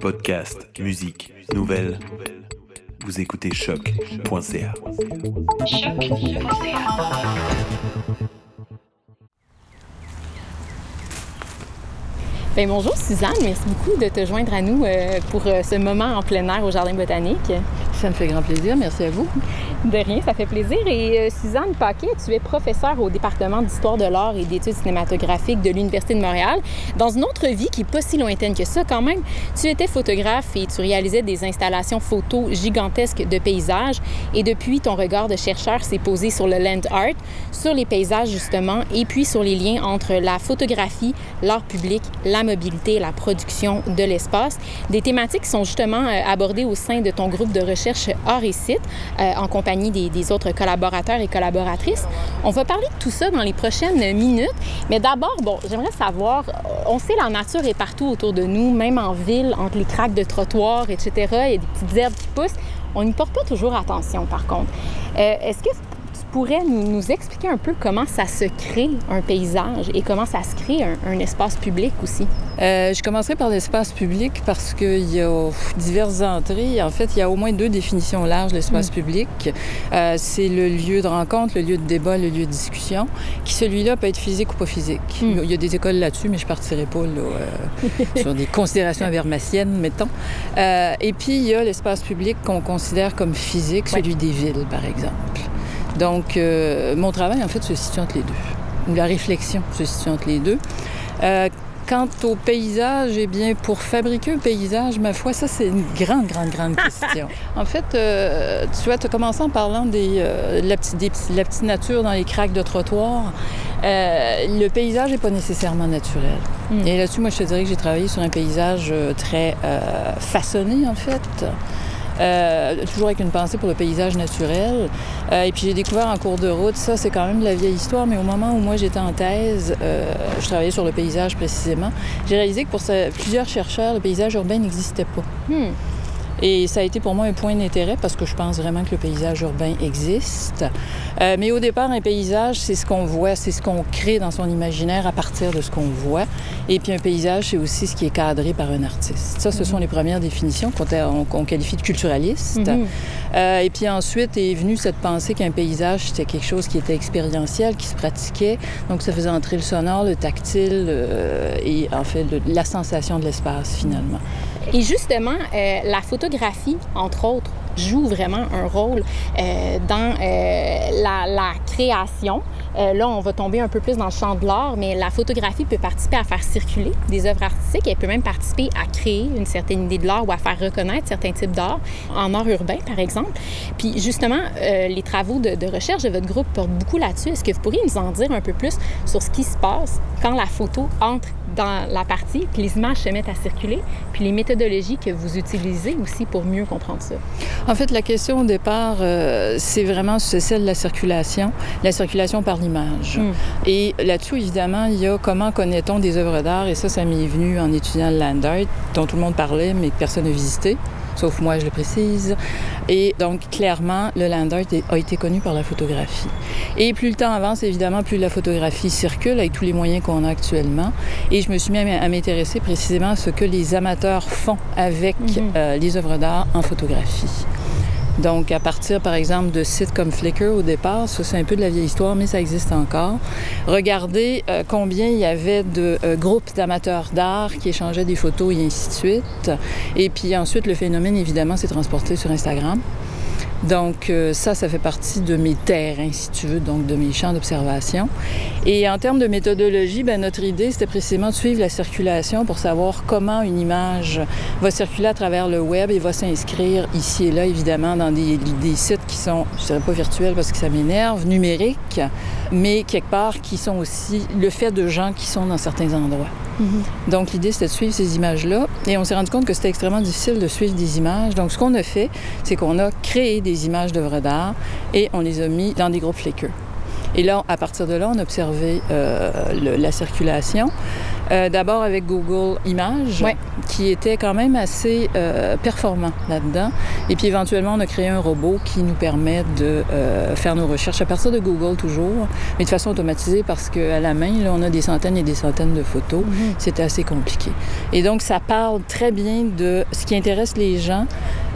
Podcast, musique, nouvelles. Vous écoutez choc.ca. Ben, bonjour Suzanne, merci beaucoup de te joindre à nous euh, pour euh, ce moment en plein air au Jardin botanique. Ça me fait grand plaisir, merci à vous. De rien, ça fait plaisir. Et euh, Suzanne Paquet, tu es professeure au département d'histoire de l'art et d'études cinématographiques de l'Université de Montréal. Dans une autre vie qui n'est pas si lointaine que ça quand même, tu étais photographe et tu réalisais des installations photos gigantesques de paysages. Et depuis, ton regard de chercheur s'est posé sur le land art, sur les paysages justement, et puis sur les liens entre la photographie, l'art public, la mobilité la production de l'espace. Des thématiques qui sont justement euh, abordées au sein de ton groupe de recherche Art et Site euh, en compagnie des, autres collaborateurs et collaboratrices. On va parler de tout ça dans les prochaines minutes. Mais d'abord, bon, j'aimerais savoir, on sait la nature est partout autour de nous, même en ville, entre les craques de trottoirs, etc. Il y a des petites herbes qui poussent. On n'y porte pas toujours attention, par contre. Euh, Est-ce que pourrais nous, nous, expliquer un peu comment ça se crée un paysage et comment ça se crée un, un espace public aussi? Euh, je commencerai par l'espace public parce qu'il y a diverses entrées. En fait, il y a au moins deux définitions larges de l'espace mmh. public. Euh, c'est le lieu de rencontre, le lieu de débat, le lieu de discussion, qui celui-là peut être physique ou pas physique. Mmh. Il y a des écoles là-dessus, mais je partirai pas là, euh, sur des considérations avermaciennes, mettons. Et puis, il y a l'espace public qu'on considère comme physique, celui ouais. des villes, par exemple. Donc, euh, mon travail, en fait, se situe entre les deux. La réflexion se situe entre les deux. Euh, quant au paysage, eh bien, pour fabriquer un paysage, ma foi, ça, c'est une grande, grande, grande question. en fait, euh, tu vois, tu commencé en parlant des, euh, de la, petite, des, la petite nature dans les craques de trottoir. Euh, le paysage n'est pas nécessairement naturel. Mm. Et là-dessus, moi, je te dirais que j'ai travaillé sur un paysage très façonné, en fait. Euh, toujours avec une pensée pour le paysage naturel. Euh, et puis j'ai découvert en cours de route, ça c'est quand même de la vieille histoire, mais au moment où moi j'étais en thèse, euh, je travaillais sur le paysage précisément, j'ai réalisé que pour plusieurs chercheurs, le paysage urbain n'existait pas. Hmm. Et ça a été pour moi un point d'intérêt parce que je pense vraiment que le paysage urbain existe. Euh, mais au départ, un paysage, c'est ce qu'on voit, c'est ce qu'on crée dans son imaginaire à partir de ce qu'on voit. Et puis un paysage, c'est aussi ce qui est cadré par un artiste. Ça, ce mm -hmm. sont les premières définitions qu'on qu qualifie de culturaliste. Mm -hmm. euh, et puis ensuite est venue cette pensée qu'un paysage, c'était quelque chose qui était expérientiel, qui se pratiquait. Donc ça faisait entrer le sonore, le tactile euh, et en fait le, la sensation de l'espace finalement. Et justement, euh, la photographie, entre autres, joue vraiment un rôle euh, dans euh, la, création. Euh, là, on va tomber un peu plus dans le champ de l'art, mais la photographie peut participer à faire circuler des œuvres artistiques. Elle peut même participer à créer une certaine idée de l'art ou à faire reconnaître certains types d'art, en art urbain, par exemple. Puis justement, les travaux de, de, recherche de votre groupe portent beaucoup là-dessus. Est-ce que vous pourriez nous en dire un peu plus sur ce qui se passe quand la photo entre dans la partie, que les images se mettent à circuler, puis les méthodologies que vous utilisez aussi pour mieux comprendre ça? En fait, la question au départ, euh, c'est vraiment celle de la circulation, la circulation par l'image. Mm. Et là-dessus, évidemment, il y a comment connaît-on des œuvres d'art, et ça, ça m'est venu en étudiant le land art, dont tout le monde parlait, mais que personne n'a visité sauf moi je le précise. Et donc clairement, le land art a été connu par la photographie. Et plus le temps avance, évidemment, plus la photographie circule avec tous les moyens qu'on a actuellement. Et je me suis mis à m'intéresser précisément à ce que les amateurs font avec mm -hmm. euh, les œuvres d'art en photographie. Donc, à partir, par exemple, de sites comme Flickr au départ, ça c'est un peu de la vieille histoire, mais ça existe encore. Regardez euh, combien il y avait de euh, groupes d'amateurs d'art qui échangeaient des photos et ainsi de suite. Et puis ensuite, le phénomène, évidemment, s'est transporté sur Instagram. Donc euh, ça, ça fait partie de mes terrains, si tu veux, donc de mes champs d'observation. Et en termes de méthodologie, ben, notre idée, c'était précisément de suivre la circulation pour savoir comment une image va circuler à travers le web et va s'inscrire ici et là, évidemment, dans des, des sites qui sont, je dirais pas virtuels parce que ça m'énerve, numériques, mais quelque part qui sont aussi le fait de gens qui sont dans certains endroits. -hmm. Donc l'idée, c'était de suivre ces images-là. Et on s'est rendu compte que c'était extrêmement difficile de suivre des images. Donc ce qu'on a fait, c'est qu'on a créé des images d'œuvres d'art et on les a mis dans des groupes Flickr. Et là, à partir de là, on a observé euh, le, la circulation. Euh, D'abord avec Google Images, Ouais. qui était quand même assez euh, performant là-dedans. Et puis éventuellement, on a créé un robot qui nous permet de euh, faire nos recherches à partir de Google toujours, mais de façon automatisée parce qu'à la main, là, on a des centaines et des centaines de photos. C'était assez compliqué. Et donc, ça parle très bien de ce qui intéresse les gens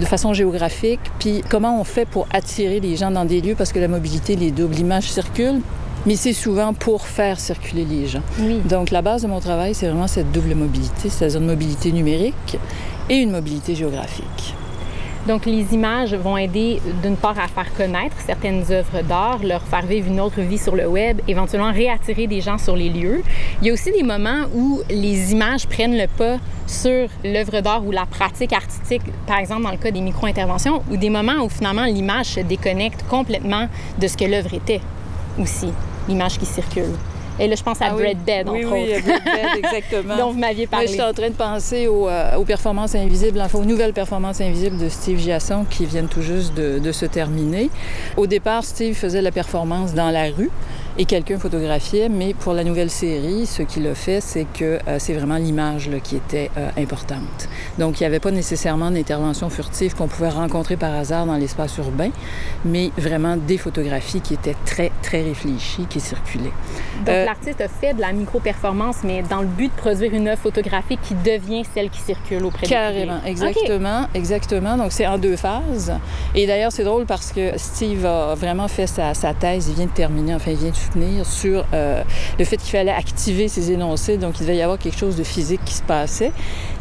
de façon géographique, puis comment on fait pour attirer les gens dans des lieux parce que la mobilité, les doubles images circulent. Mais c'est souvent pour faire circuler les gens. Oui. Donc, la base de mon travail, c'est vraiment cette double mobilité, c'est-à-dire une mobilité numérique et une mobilité géographique. Donc, les images vont aider d'une part à faire connaître certaines œuvres d'art, leur faire vivre une autre vie sur le web, éventuellement réattirer des gens sur les lieux. Il y a aussi des moments où les images prennent le pas sur l'œuvre d'art ou la pratique artistique, par exemple dans le cas des micro-interventions, ou des moments où finalement l'image se déconnecte complètement de ce que l'œuvre était aussi, l'image qui circule. Et là, je pense à Ah oui. Bread Bed, entre oui, autres, oui, Bread Bed, exactement. dont vous m'aviez parlé. j'étais en train de penser aux, euh, aux performances invisibles, enfin aux nouvelles performances invisibles de Steve Giasson qui viennent tout juste de, de se terminer. Au départ, Steve faisait la performance dans la rue et quelqu'un photographiait, mais pour la nouvelle série, ce qu'il a fait, c'est que euh, c'est vraiment l'image qui était euh, importante. Donc, il n'y avait pas nécessairement d'intervention furtive qu'on pouvait rencontrer par hasard dans l'espace urbain, mais vraiment des photographies qui étaient très, très réfléchies, qui circulaient. Donc, Euh, l'artiste a fait de la micro-performance, mais dans le but de produire une œuvre photographique qui devient celle qui circule auprès du Carrément, public. exactement, exactement. Donc c'est en deux phases. Et d'ailleurs, c'est drôle parce que Steve a vraiment fait sa, sa thèse, il vient de terminer, enfin il vient de sur euh, le fait qu'il fallait activer ses énoncés, donc il devait y avoir quelque chose de physique qui se passait.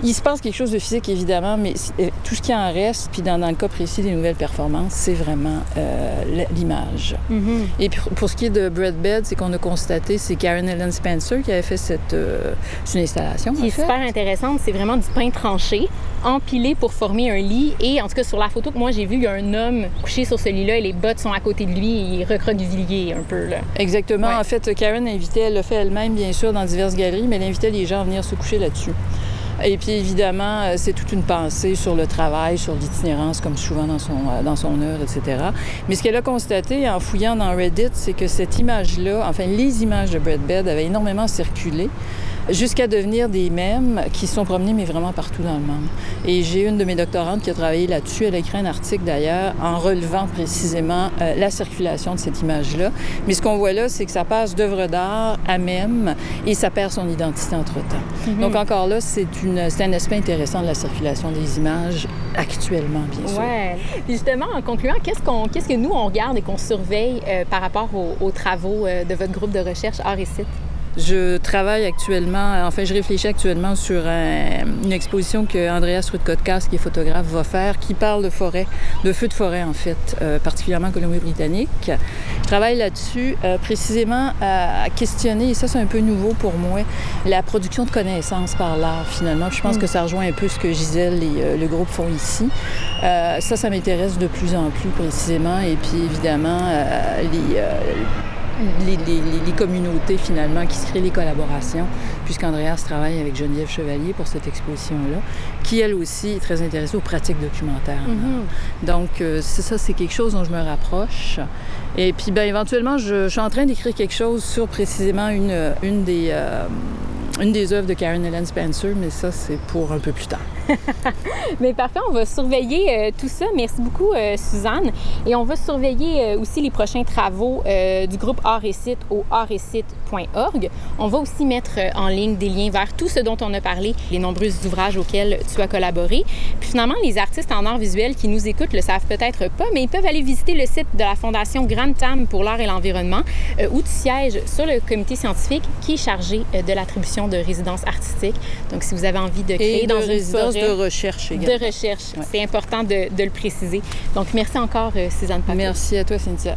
Il se passe quelque chose de physique, évidemment, mais euh, tout ce qui en reste, puis dans, dans le cas précis des nouvelles performances, c'est vraiment euh, l'image. Mhm. Et pour ce qui est de Bread Bed, c'est qu'on a constaté, c'est Karen Ellen Spencer qui avait fait cette euh, une installation. Qui en est fait. super intéressante, c'est vraiment du pain tranché, empilé pour former un lit. Et en tout cas, sur la photo que moi j'ai vue, il y a un homme couché sur ce lit-là et les bottes sont à côté de lui et il recroquevillé un peu. Là. Exactement. Ouais. En fait, Karen invitait, elle le fait elle-même, bien sûr, dans diverses galeries, mais elle invitait les gens à venir se coucher là-dessus. Et puis, évidemment, euh, c'est toute une pensée sur le travail, sur l'itinérance, comme souvent dans son, euh, dans son œuvre, etc. Mais ce qu'elle a constaté en fouillant dans Reddit, c'est que cette image-là, enfin, les images de Brad Bed avaient énormément circulé jusqu'à devenir des mèmes qui sont promenés, mais vraiment partout dans le monde. Et j'ai une de mes doctorantes qui a travaillé là-dessus. Elle a écrit un article, d'ailleurs, en relevant précisément euh, la circulation de cette image-là. Mais ce qu'on voit là, c'est que ça passe d'œuvre d'art à mème et ça perd son identité entre-temps. Mhm. Donc encore là, c'est un aspect intéressant de la circulation des images actuellement, bien sûr. Ouais. Puis justement, en concluant, qu'est-ce, qu'on, qu'est-ce que nous, on regarde et qu'on surveille euh, par rapport aux, aux travaux euh, de votre groupe de recherche Art et Site? Je travaille actuellement, enfin, je réfléchis actuellement sur un- une exposition que Andreas Rudkotkas, qui est photographe, va faire, qui parle de forêt, de feux de forêt, en fait, euh, particulièrement en Colombie-Britannique. Je travaille là-dessus, euh, précisément à questionner, et ça, c'est un peu nouveau pour moi, la production de connaissances par l'art, finalement. Puis je pense que ça rejoint un peu ce que Gisèle et euh, le groupe font ici. Euh, ça, ça m'intéresse de plus en plus, précisément. Et puis, évidemment, euh, les... les, les- les- les communautés finalement qui se créent les collaborations, puisqu'Andreas travaille avec Geneviève Chevalier pour cette exposition-là, qui elle aussi est très intéressée aux pratiques documentaires. Mhm. Donc euh, c'est ça, c'est quelque chose dont je me rapproche. Et puis ben, éventuellement, je, je suis en train d'écrire quelque chose sur précisément une, une des... euh, une des œuvres de Karen Ellen Spencer, mais ça, c'est pour un peu plus tard. Mais parfait, on va surveiller euh, tout ça. Merci beaucoup, euh, Suzanne. Et on va surveiller euh, aussi les prochains travaux du groupe Art et Site au artetcite.org. On va aussi mettre en ligne des liens vers tout ce dont on a parlé, les nombreux ouvrages auxquels tu as collaboré. Puis finalement, les artistes en art visuel qui nous écoutent le savent peut-être pas, mais ils peuvent aller visiter le site de la Fondation Grande Tam pour l'art et l'environnement, où tu sièges sur le comité scientifique qui est chargé de l'attribution de résidences artistiques. Donc, si vous avez envie de créer Et dans de une résidence de recherche également. de recherche. Ouais. C'est important de, de le préciser. Donc, merci encore, euh, Suzanne Paquet. Merci à toi, Cynthia.